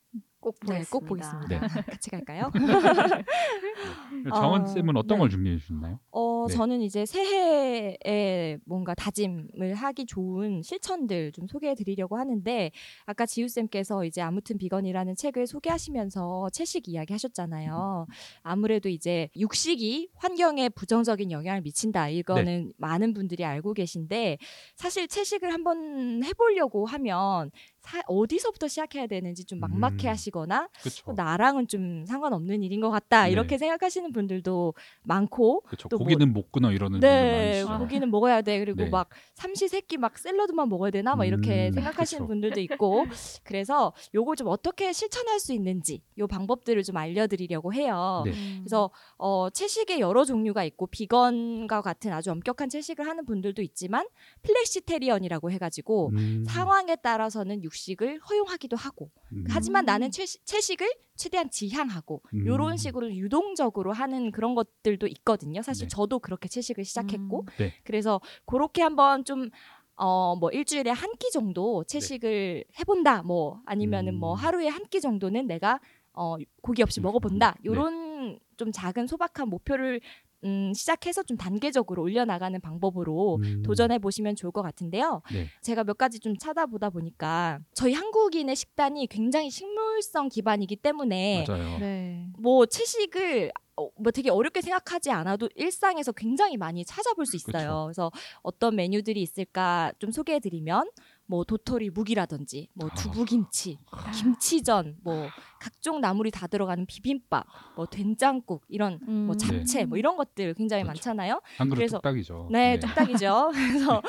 꼭 네, 보겠습니다. 꼭 보겠습니다. 같이 갈까요? 정원 어, 쌤은 어떤 네. 걸 준비해 주셨나요? 어, 네. 저는 이제 새해에 뭔가 다짐을 하기 좋은 실천들 좀 소개해 드리려고 하는데 아까 지우 쌤께서 이제 아무튼 비건이라는 책을 소개하시면서 채식 이야기 하셨잖아요. 아무래도 이제 육식이 환경에 부정적인 영향을 미친다. 이거는 많은 분들이 알고 계신데 사실 채식을 한번 해보려고 하면 사- 어디서부터 시작해야 되는지 좀 막막해 음. 하시거나. 어, 나랑은 좀 상관없는 일인 것 같다. 네. 이렇게 생각하시는 분들도 많고 그렇죠. 또 뭐- 고기는 못 끊어 이러는 네, 분들 많으시죠. 고기는 먹어야 돼. 그리고 네. 막 삼시세끼 막 샐러드만 먹어야 되나? 막 이렇게 음, 생각하시는 그쵸. 분들도 있고. 그래서 요거 좀 어떻게 실천할 수 있는지 요 방법들을 좀 알려드리려고 해요. 네. 음. 그래서 어, 채식의 여러 종류가 있고 비건과 같은 아주 엄격한 채식을 하는 분들도 있지만 flexitarian이라고 해가지고 음, 상황에 따라서는 육식을 허용하기도 하고 음, 하지만 나는 채식, 채식을 최대한 지향하고 음. 이런 식으로 유동적으로 하는 그런 것들도 있거든요. 사실 네. 저도 그렇게 채식을 시작했고 음. 네. 그래서 그렇게 한번 좀 어, 뭐 일주일에 한 끼 정도 채식을 해본다. 뭐 아니면은 뭐 음. 하루에 한 끼 정도는 내가 어, 고기 없이 음, 먹어본다. 네. 요런 좀 작은 소박한 목표를 음, 시작해서 좀 단계적으로 올려나가는 방법으로 음, 도전해 보시면 좋을 것 같은데요. 네. 제가 몇 가지 좀 찾아보다 보니까 저희 한국인의 식단이 굉장히 식물성 기반이기 때문에 맞아요. 네. 뭐 채식을 어, 뭐 되게 어렵게 생각하지 않아도 일상에서 굉장히 많이 찾아볼 수 있어요. 그쵸. 그래서 어떤 메뉴들이 있을까 좀 소개해드리면 뭐 도토리 묵이라든지 뭐 아. 두부김치, 김치전, 뭐 각종 나물이 다 들어가는 비빔밥, 뭐 된장국 이런 뭐 음. 잡채 뭐 이런 것들 굉장히 그렇죠. 많잖아요. 한 그릇 그래서- 뚝딱이죠. 네, 뚝딱이죠. 그래서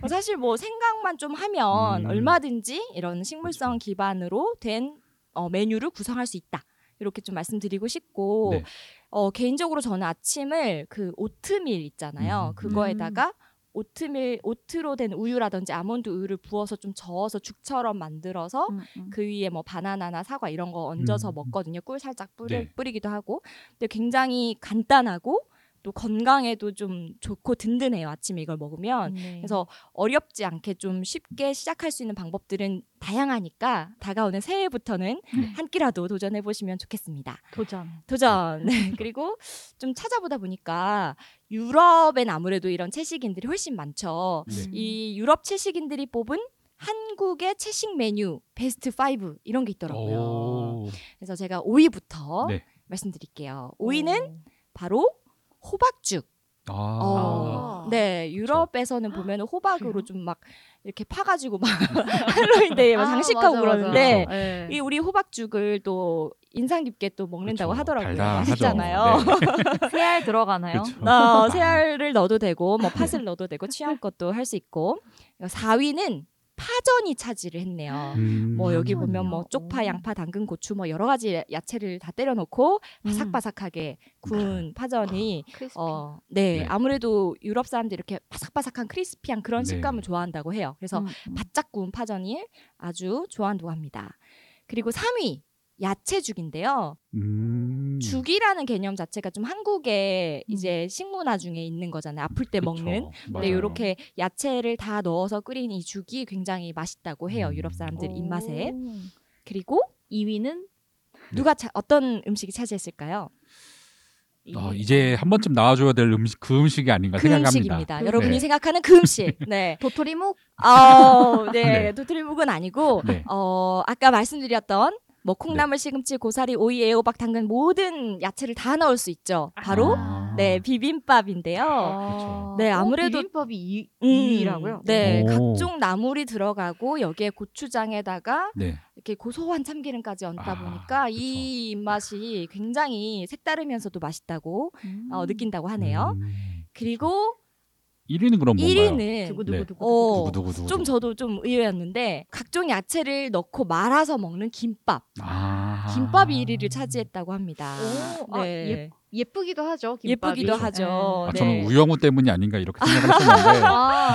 뭐 사실 뭐 생각만 좀 하면 음. 얼마든지 이런 식물성 그렇죠. 기반으로 된 어, 메뉴를 구성할 수 있다. 이렇게 좀 말씀드리고 싶고 네. 어, 개인적으로 저는 아침을 그 오트밀 있잖아요. 음. 그거에다가 오트밀 오트로 된 우유라든지 아몬드 우유를 부어서 좀 저어서 죽처럼 만들어서 음, 음. 그 위에 뭐 바나나나 사과 이런 거 얹어서 음. 먹거든요. 꿀 살짝 뿌리, 네. 뿌리기도 하고. 근데 굉장히 간단하고 또 건강에도 좀 좋고 든든해요. 아침에 이걸 먹으면. 네. 그래서 어렵지 않게 좀 쉽게 시작할 수 있는 방법들은 다양하니까 다가오는 새해부터는 네. 한 끼라도 도전해 보시면 좋겠습니다. 도전. 도전. 네. 그리고 좀 찾아보다 보니까 유럽엔 아무래도 이런 채식인들이 훨씬 많죠. 네. 이 유럽 채식인들이 뽑은 한국의 채식 메뉴 베스트 5 이런 게 있더라고요. 오. 그래서 제가 5위부터 네. 말씀드릴게요. 5위는 바로 호박죽. 아. 어, 아. 네, 유럽에서는 보면 호박으로? 좀 막 이렇게 파가지고 막 할로윈데이 막 아, 장식하고 맞아, 그러는데 맞아. 네. 이 우리 호박죽을 또 인상 깊게 또 먹는다고 그쵸. 하더라고요. 맛있잖아요. 네. 새알 들어가나요? 어, 새알을 넣어도 되고 뭐 팥을 넣어도 되고 취향껏도 할수 있고 4위는 파전이 차지를 했네요. 음. 뭐 여기 파전이요? 보면 뭐 쪽파, 오. 양파, 당근, 고추 뭐 여러 가지 야채를 다 때려 놓고 음. 바삭바삭하게 구운 파전이 크리스피. 어, 네, 네. 아무래도 유럽 사람들이 이렇게 바삭바삭한 크리스피한 그런 네. 식감을 좋아한다고 해요. 그래서 음, 음. 바짝 구운 파전이 아주 좋아한다고 합니다. 그리고 3위 야채죽인데요. 음. 죽이라는 개념 자체가 좀 한국의 이제 식문화 중에 있는 거잖아요. 아플 때 그쵸. 먹는. 네, 맞아요. 이렇게 야채를 다 넣어서 끓인 이 죽이 굉장히 맛있다고 해요. 음. 유럽 사람들 입맛에. 오. 그리고 2위는 누가 차, 어떤 음식이 차지했을까요? 어, 이제 한 번쯤 나와줘야 될 음식 그 음식이 아닌가 그 생각합니다. 음식입니다. 그 여러분이 네. 생각하는 그 음식. 네. 도토리묵? 아, 네. 네. 도토리묵은 아니고 네. 어, 아까 말씀드렸던 뭐 콩나물, 시금치, 고사리, 오이, 애호박, 당근 모든 야채를 다 넣을 수 있죠. 바로 아. 네 비빔밥인데요. 아. 네, 어, 아무래도- 비빔밥이 2, 음, 위라고요 네, 오. 각종 나물이 들어가고 여기에 고추장에다가 네. 이렇게 고소한 참기름까지 얹다 아, 보니까 그쵸. 이 입맛이 굉장히 색다르면서도 맛있다고 음. 어, 느낀다고 하네요. 음. 그리고 1위는 그럼 뭔가요? 1위는 두구 네. 두구 두구. 어, 두구 두구 두구. 좀 저도 좀 의외였는데 각종 야채를 넣고 말아서 먹는 김밥. 아. 김밥이 1위를 차지했다고 합니다. 오, 아, 예, 예쁘기도 하죠. 김밥이. 예쁘기도 하죠. 아, 네. 저는 우영우 때문이 아닌가 이렇게 생각을 했었는데 아,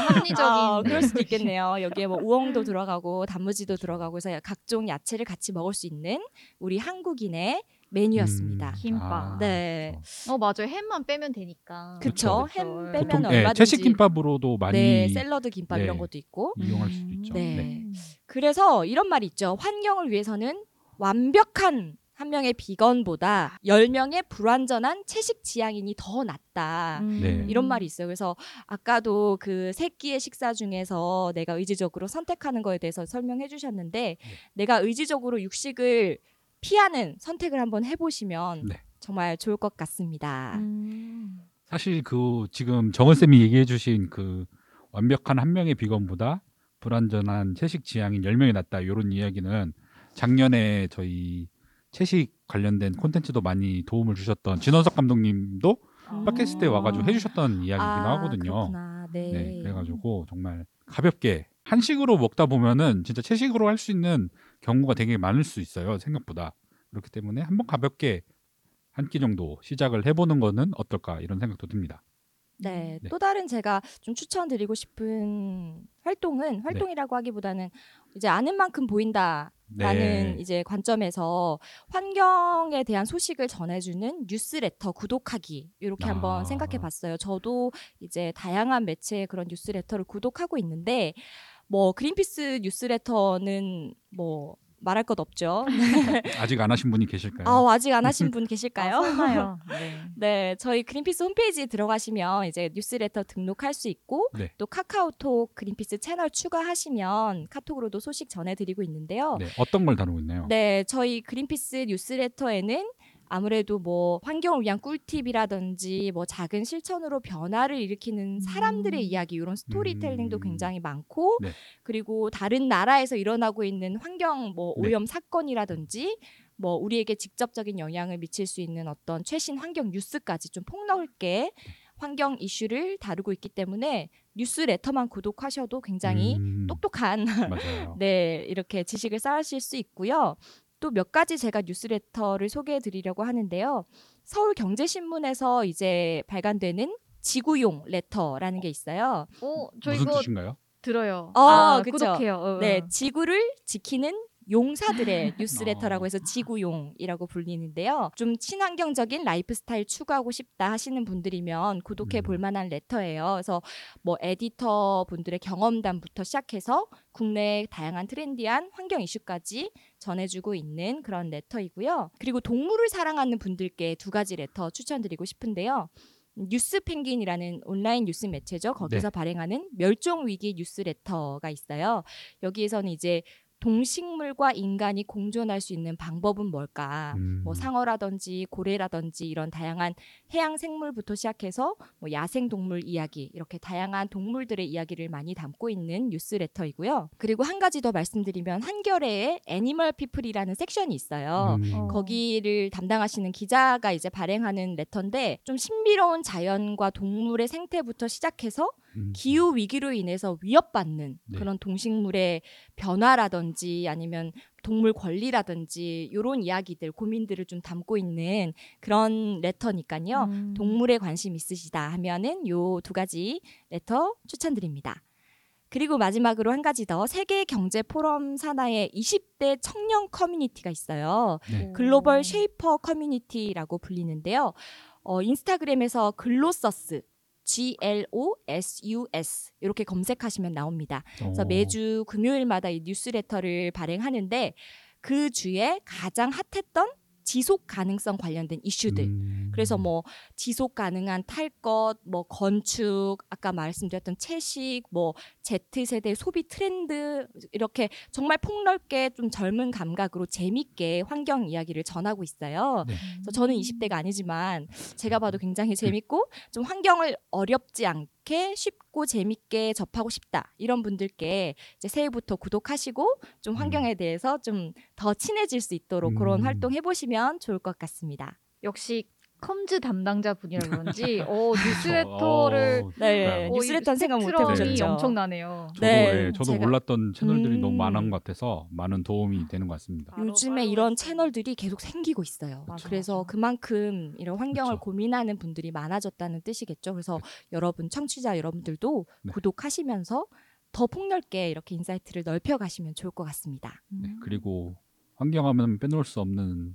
합리적인. 아, 그럴 수도 있겠네요. 여기에 뭐 우엉도 들어가고 단무지도 들어가고 해서 각종 야채를 같이 먹을 수 있는 우리 한국인의 메뉴였습니다. 음. 김밥. 네. 어 맞아요. 햄만 빼면 되니까. 그쵸. 그쵸. 햄 그쵸. 빼면 보통 예, 얼마든지 채식 김밥으로도 많이 네, 샐러드 김밥 네. 이런 것도 있고. 이용할 수도 있죠. 네. 네. 그래서 이런 말이 있죠. 환경을 위해서는 완벽한 한 명의 비건보다 10명의 불완전한 채식 지향인이 더 낫다. 음. 네. 이런 말이 있어요. 그래서 아까도 그 세 끼의 식사 중에서 내가 의지적으로 선택하는 거에 대해서 설명해 주셨는데 내가 의지적으로 육식을 피하는 선택을 한번 해보시면 네. 정말 좋을 것 같습니다. 음. 사실 그 지금 정은 쌤이 얘기해 주신 그 완벽한 한 명의 비건보다 불완전한 채식 지향인 10명이 낫다 이런 이야기는 작년에 저희 채식 관련된 콘텐츠도 많이 도움을 주셨던 진원석 감독님도 음. 팟캐스트에 와가지고 해주셨던 이야기이긴 아, 하거든요. 네. 네, 그래가지고 정말 가볍게 한식으로 먹다 보면은 진짜 채식으로 할 수 있는 경우가 되게 많을 수 있어요 생각보다 그렇기 때문에 한번 가볍게 한 끼 정도 시작을 해보는 거는 어떨까 이런 생각도 듭니다. 네, 네. 또 다른 제가 좀 추천드리고 싶은 활동은 활동이라고 하기보다는 이제 아는 만큼 보인다 라는 네. 이제 관점에서 환경에 대한 소식을 전해주는 뉴스레터 구독하기 이렇게 아. 한번 생각해봤어요. 저도 이제 다양한 매체의 그런 뉴스레터를 구독하고 있는데 뭐 그린피스 뉴스레터는 뭐 말할 것 없죠. 아직 안 하신 분이 계실까요? 아, 아직 안 하신 분 계실까요? 아. 네. 네, 저희 그린피스 홈페이지에 들어가시면 이제 뉴스레터 등록할 수 있고 네. 또 카카오톡 그린피스 채널 추가하시면 카톡으로도 소식 전해드리고 있는데요. 네, 어떤 걸 다루고 있나요? 네, 저희 그린피스 뉴스레터에는 아무래도 뭐 환경을 위한 꿀팁이라든지 뭐 작은 실천으로 변화를 일으키는 사람들의 음. 이야기 이런 스토리텔링도 음. 굉장히 많고 네. 그리고 다른 나라에서 일어나고 있는 환경 뭐 네. 오염 사건이라든지 뭐 우리에게 직접적인 영향을 미칠 수 있는 어떤 최신 환경 뉴스까지 좀 폭넓게 환경 이슈를 다루고 있기 때문에 뉴스레터만 구독하셔도 굉장히 음, 똑똑한. 네, 이렇게 지식을 쌓으실 수 있고요. 또 몇 가지 제가 뉴스레터를 소개해 드리려고 하는데요. 서울경제신문에서 이제 발간되는 지구용 letter라는 게 있어요. 어, 저 무슨 이거 뜻인가요? 들어요. 어, 아, 그쵸. 구독해요. 어, 네, 어. 지구를 지키는 용사들의 뉴스레터라고 해서 지구용이라고 불리는데요. 좀 친환경적인 라이프 스타일 추구하고 싶다 하시는 분들이면 구독해 볼 음. 만한 letter예요. 그래서 뭐 에디터 분들의 경험담부터 시작해서 국내 다양한 trendy한 환경 이슈까지 전해주고 있는 그런 letter이고요. 그리고 동물을 사랑하는 분들께 두 가지 letter 추천드리고 싶은데요. 뉴스 펭귄이라는 온라인 뉴스 매체죠. 거기서 발행하는 멸종 위기 뉴스레터가 있어요. 여기에서는 이제 동식물과 인간이 공존할 수 있는 방법은 뭘까? 음, 뭐 상어라든지 고래라든지 이런 다양한 해양 생물부터 시작해서 뭐 야생 동물 이야기 이렇게 다양한 동물들의 이야기를 많이 담고 있는 뉴스레터이고요. 그리고 한 가지 더 말씀드리면 한겨레에 애니멀 피플이라는 섹션이 있어요. 음, 어. 거기를 담당하시는 기자가 이제 발행하는 letter인데 좀 신비로운 자연과 동물의 생태부터 시작해서 음, 기후 위기로 인해서 위협받는 네. 그런 동식물의 변화라든지 아니면 동물 권리라든지 이런 이야기들 고민들을 좀 담고 있는 그런 letter니까요. 음. 동물에 관심 있으시다 하면은 요 두 가지 letter 추천드립니다. 그리고 마지막으로 한 가지 더 세계 경제 포럼 산하의 20대 청년 커뮤니티가 있어요. 네. Global Shapers Community라고 불리는데요. 어, 인스타그램에서 글로서스 G L O S U S 이렇게 검색하시면 나옵니다. 그래서 어, 매주 금요일마다 이 뉴스레터를 발행하는데 그 주에 가장 핫했던 지속 가능성 관련된 이슈들. 음, 그래서 뭐 지속 가능한 탈 것, 뭐 건축, 아까 말씀드렸던 채식, 뭐 Z 세대 소비 트렌드 이렇게 정말 폭넓게 좀 젊은 감각으로 재밌게 환경 이야기를 전하고 있어요. 네. 그래서 저는 20대가 아니지만 제가 봐도 굉장히 재밌고 좀 환경을 어렵지 않게 쉽고 재밌게 접하고 싶다 이런 분들께 이제 새해부터 구독하시고 좀 환경에 대해서 좀 더 친해질 수 있도록 그런 음. 활동 해보시면 좋을 것 같습니다. 역시 컴즈 담당자 분이라 그런지 어, 뉴스레터를 어, 네. 어, 뉴스레터는 이 생각 못 해보셨죠? 엄청나네요. 저도, 네, 예, 저도 제가- 몰랐던 채널들이 너무 음. 많은 것 같아서 많은 도움이 되는 것 같습니다. 바로 요즘에 이런. 채널들이 계속 생기고 있어요. 맞아, 그래서. 그만큼 이런 환경을 그쵸. 고민하는 분들이 많아졌다는 뜻이겠죠. 그래서 여러분 청취자 여러분들도 네. 구독하시면서 더 폭넓게 이렇게 insight를 넓혀 가시면 좋을 것 같습니다. 네, 음. 그리고 환경하면 빼놓을 수 없는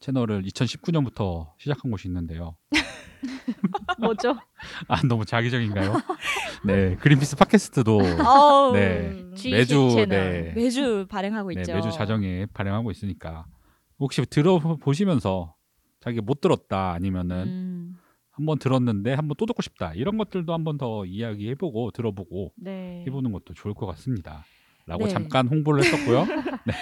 채널을 2019년부터 시작한 곳이 있는데요. 뭐죠? 아 너무 자기적인가요? 네, 그린피스 팟캐스트도 네. 매주 채널. 네, 매주 발행하고 네, 있죠. 매주 자정에 발행하고 있으니까 혹시 들어보시면서 자기 못 들었다 아니면은 음, 한번 들었는데 한번 또 듣고 싶다 이런 것들도 한번 더 이야기해보고 들어보고 네. 해보는 것도 좋을 것 같습니다. 라고 네. 잠깐 홍보를 했었고요. 네.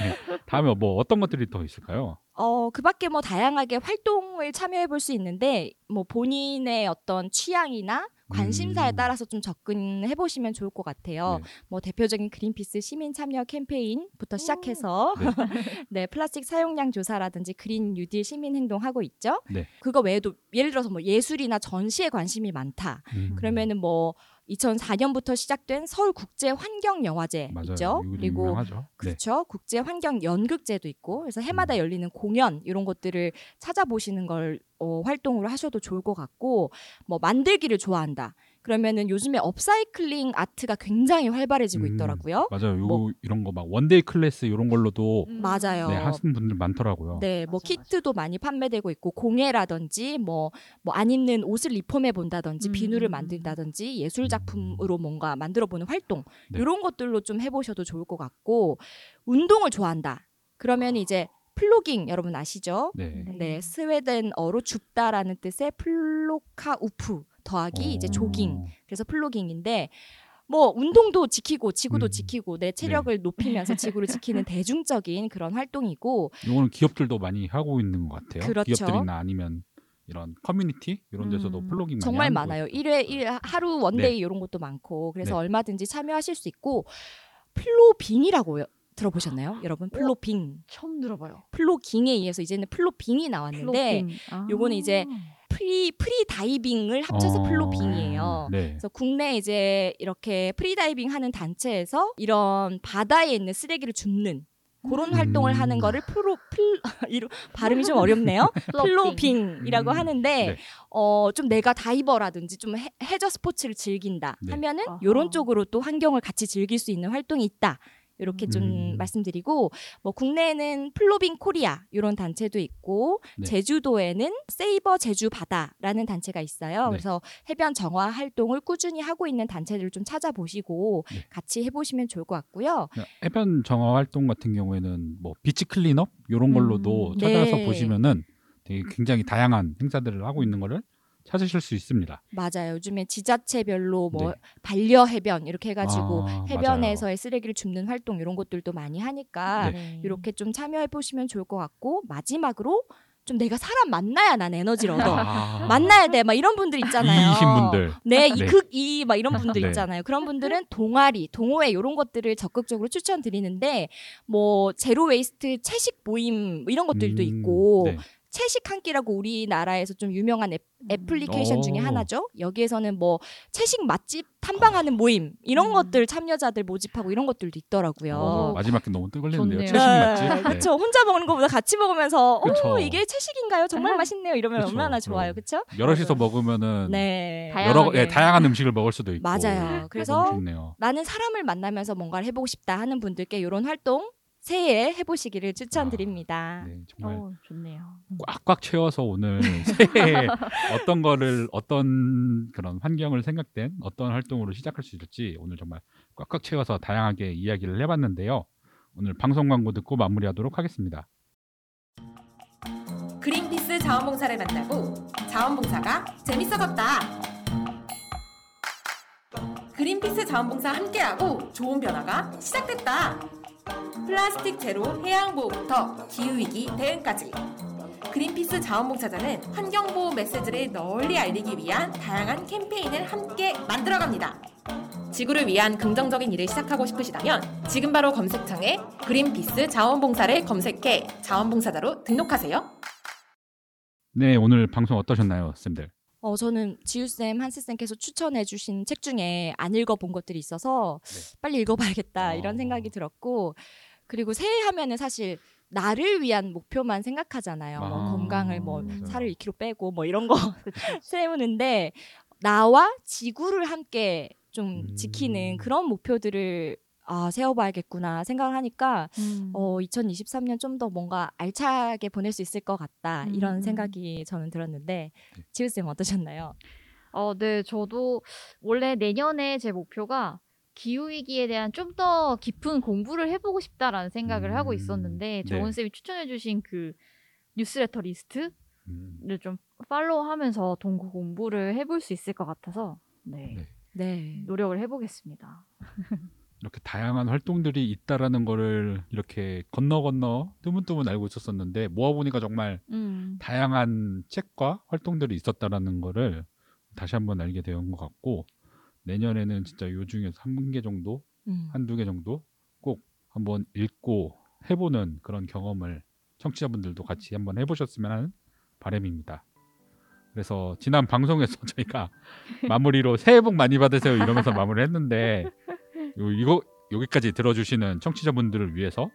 다음에 뭐 어떤 것들이 더 있을까요? 어, 그 밖에 뭐 다양하게 활동을 참여해 볼 수 있는데 뭐 본인의 어떤 취향이나 관심사에 음. 따라서 좀 접근해 보시면 좋을 것 같아요. 네. 뭐 대표적인 그린피스 시민 참여 캠페인부터 시작해서 네. 네, 플라스틱 사용량 조사라든지 그린 뉴딜 시민 행동 하고 있죠. 네. 그거 외에도 예를 들어서 뭐 예술이나 전시에 관심이 많다. 음. 그러면은 뭐 2004년부터 시작된 서울 국제 환경 영화제. 있죠. 그리고 유명하죠. 네. 그렇죠. 국제 환경 연극제도 있고 그래서 해마다 열리는 공연 이런 것들을 찾아보시는 걸 어, 활동으로 하셔도 좋을 것 같고 뭐 만들기를 좋아한다. 그러면은 요즘에 upcycling art가 굉장히 활발해지고 음, 있더라고요. 맞아요. 요 뭐- 이런 거 막 one-day class 이런 걸로도 음. 맞아요. 네, 하시는 분들 많더라고요. 네, 뭐 맞아, 키트도 많이 판매되고 있고 공예라든지 뭐 뭐 안 입는 옷을 리폼해 본다든지 음. 비누를 만든다든지 예술 작품으로 뭔가 만들어 보는 활동 네. 이런 것들로 좀 해보셔도 좋을 것 같고 운동을 좋아한다. 그러면 이제 플로깅 여러분 아시죠? 네. 네, 스웨덴어로 줍다라는 뜻의 plocka upp 더하기 이제 어. 조깅 그래서 plogging인데 뭐 운동도 지키고 지구도 음. 지키고 내 체력을 높이면서 지구를 지키는 대중적인 그런 활동이고 이거는 기업들도 많이 하고 있는 것 같아요. 그렇죠. 기업들이나 아니면 이런 커뮤니티 이런 데서도 음, 플로깅 정말 많아요. 있고. 일회 일 하루 one-day 이런 것도 많고 그래서 네. 얼마든지 참여하실 수 있고 플로빙이라고 요- 들어보셨나요, 여러분? 플로빙, 처음 들어봐요. plogging에 의해서 이제는 플로빙이 나왔는데 플로빙. 아. 요거는 이제 free free diving을 합쳐서 어, 플로빙이에요. 네. 그래서 국내 이제 이렇게 free diving 하는 단체에서 이런 바다에 있는 쓰레기를 줍는 그런 음. 활동을 하는 거를 프로 플 이루 발음이 좀 어렵네요. 플로빙이라고 음. 하는데 네. 어 좀 내가 다이버라든지 좀 해, 해저 스포츠를 즐긴다 네. 하면은. 요런 쪽으로 또 환경을 같이 즐길 수 있는 활동이 있다. 이렇게 좀 음. 말씀드리고 뭐 국내에는 플로빙 코리아 이런 단체도 있고 네. 제주도에는 세이브 제주 바다라는 단체가 있어요. 네. 그래서 해변 정화 활동을 꾸준히 하고 있는 단체들을 좀 찾아보시고 네. 같이 해보시면 좋을 것 같고요. 해변 정화 활동 같은 경우에는 뭐 beach cleanup 이런 걸로도 음, 찾아서 네. 보시면은 되게 굉장히 다양한 행사들을 하고 있는 거를 찾으실 수 있습니다. 맞아요. 요즘에 지자체별로 뭐 네. 반려 해변 이렇게 해가지고 아, 해변에서의 쓰레기를 줍는 활동 이런 것들도 많이 하니까 네. 이렇게 좀 참여해 보시면 좋을 것 같고 마지막으로 좀 내가 사람 만나야 난 에너지를 얻어. 아, 만나야 돼. 막 이런 분들 있잖아요. E이신 분들. 네, 네. E 극E 막 이런 분들 네. 있잖아요. 그런 분들은 동아리, 동호회 이런 것들을 적극적으로 추천드리는데 뭐 zero waste 채식 모임 뭐 이런 것들도 음, 있고 네. 채식 한 끼라고 우리나라에서 좀 유명한 애, 애플리케이션 중에 오. 하나죠. 여기에서는 뭐 채식 맛집 탐방하는 모임 이런 음. 것들 참여자들 모집하고 이런 것들도 있더라고요. 어, 마지막 게 너무 떨리는데요. 좋네요. 채식 맛집. 네. 그렇죠. 혼자 먹는 것보다 같이 먹으면서 그쵸. 오 이게 채식인가요? 정말 맛있네요. 이러면 그쵸. 얼마나 좋아요, 어. 그렇죠? 여럿이서 먹으면은 네. 여러. 예, 다양한 음식을 먹을 수도 있고. 맞아요. 그래서. 나는 사람을 만나면서 뭔가를 해보고 싶다 하는 분들께 이런 활동 새해에 해보시기를 추천드립니다. 네, 정말 어, 좋네요. 꽉꽉 채워서 오늘 새해에 어떤 거를 어떤 그런 환경을 생각된 어떤 활동으로 시작할 수 있을지 오늘 정말 꽉꽉 채워서 다양하게 이야기를 해봤는데요. 오늘 방송 광고 듣고 마무리하도록 하겠습니다. 그린피스 자원봉사를 만나고 자원봉사가 재밌어졌다. 그린피스 자원봉사 함께하고 좋은 변화가 시작됐다. 플라스틱 제로 해양보호부터 기후위기 대응까지. 그린피스 자원봉사자는 환경보호 메시지를 널리 알리기 위한 다양한 캠페인을 함께 만들어갑니다. 지구를 위한 긍정적인 일을 시작하고 싶으시다면 지금 바로 검색창에 그린피스 자원봉사를 검색해 자원봉사자로 등록하세요. 네, 오늘 방송 어떠셨나요, 쌤들? 어, 저는 지우쌤, 한스쌤께서 추천해주신 책 중에 안 읽어본 것들이 있어서 네. 빨리 읽어봐야겠다 어. 이런 생각이 들었고 그리고 새해 하면은 사실 나를 위한 목표만 생각하잖아요. 뭐 아, 건강을 뭐 맞아요. 살을 2kg 빼고 뭐 이런 거. 세우는데 나와 지구를 함께 좀 음. 지키는 그런 목표들을 아 세워봐야겠구나 생각을 하니까 음. 어 2023년 좀 더 뭔가 알차게 보낼 수 있을 것 같다 음, 이런 음. 생각이 저는 들었는데 지우 쌤 어떠셨나요? 어, 네, 저도 원래 내년에 제 목표가 기후 위기에 대한 좀 더 깊은 공부를 해보고 싶다라는 생각을 하고 음, 있었는데 네. 조은 쌤이 추천해주신 그 뉴스레터 리스트를 음, 좀 follow 하면서 동고 공부를 해볼 수 있을 것 같아서 네, 네. 네. 노력을 해보겠습니다. 이렇게 다양한 활동들이 있다라는 거를 이렇게 건너 건너 뜨문뜨문 알고 있었었는데 모아보니까 정말 음, 다양한 책과 활동들이 있었다라는 거를 다시 한번 알게 된 것 같고 내년에는 진짜 요 중에서 한 개 정도 음. 한두 개 정도 꼭 한번 읽고 해보는 그런 경험을 청취자분들도 같이 한번 해보셨으면 하는 바람입니다. 그래서 지난 방송에서 저희가 마무리로 새해 복 많이 받으세요 이러면서 마무리했는데 요- 이거 여기까지 들어주시는 청취자분들을 위해서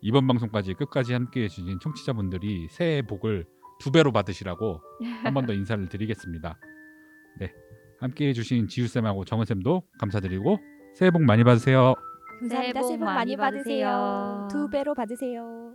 이번 방송까지 끝까지 함께해 주신 청취자분들이 새해 복을 두 배로 받으시라고 한 번 더 인사를 드리겠습니다. 네, 함께해 주신 지우 쌤하고 정은 쌤도 감사드리고 새해 복 많이 받으세요. 감사합니다. 새해 복 많이. 받으세요. 두 배로 받으세요.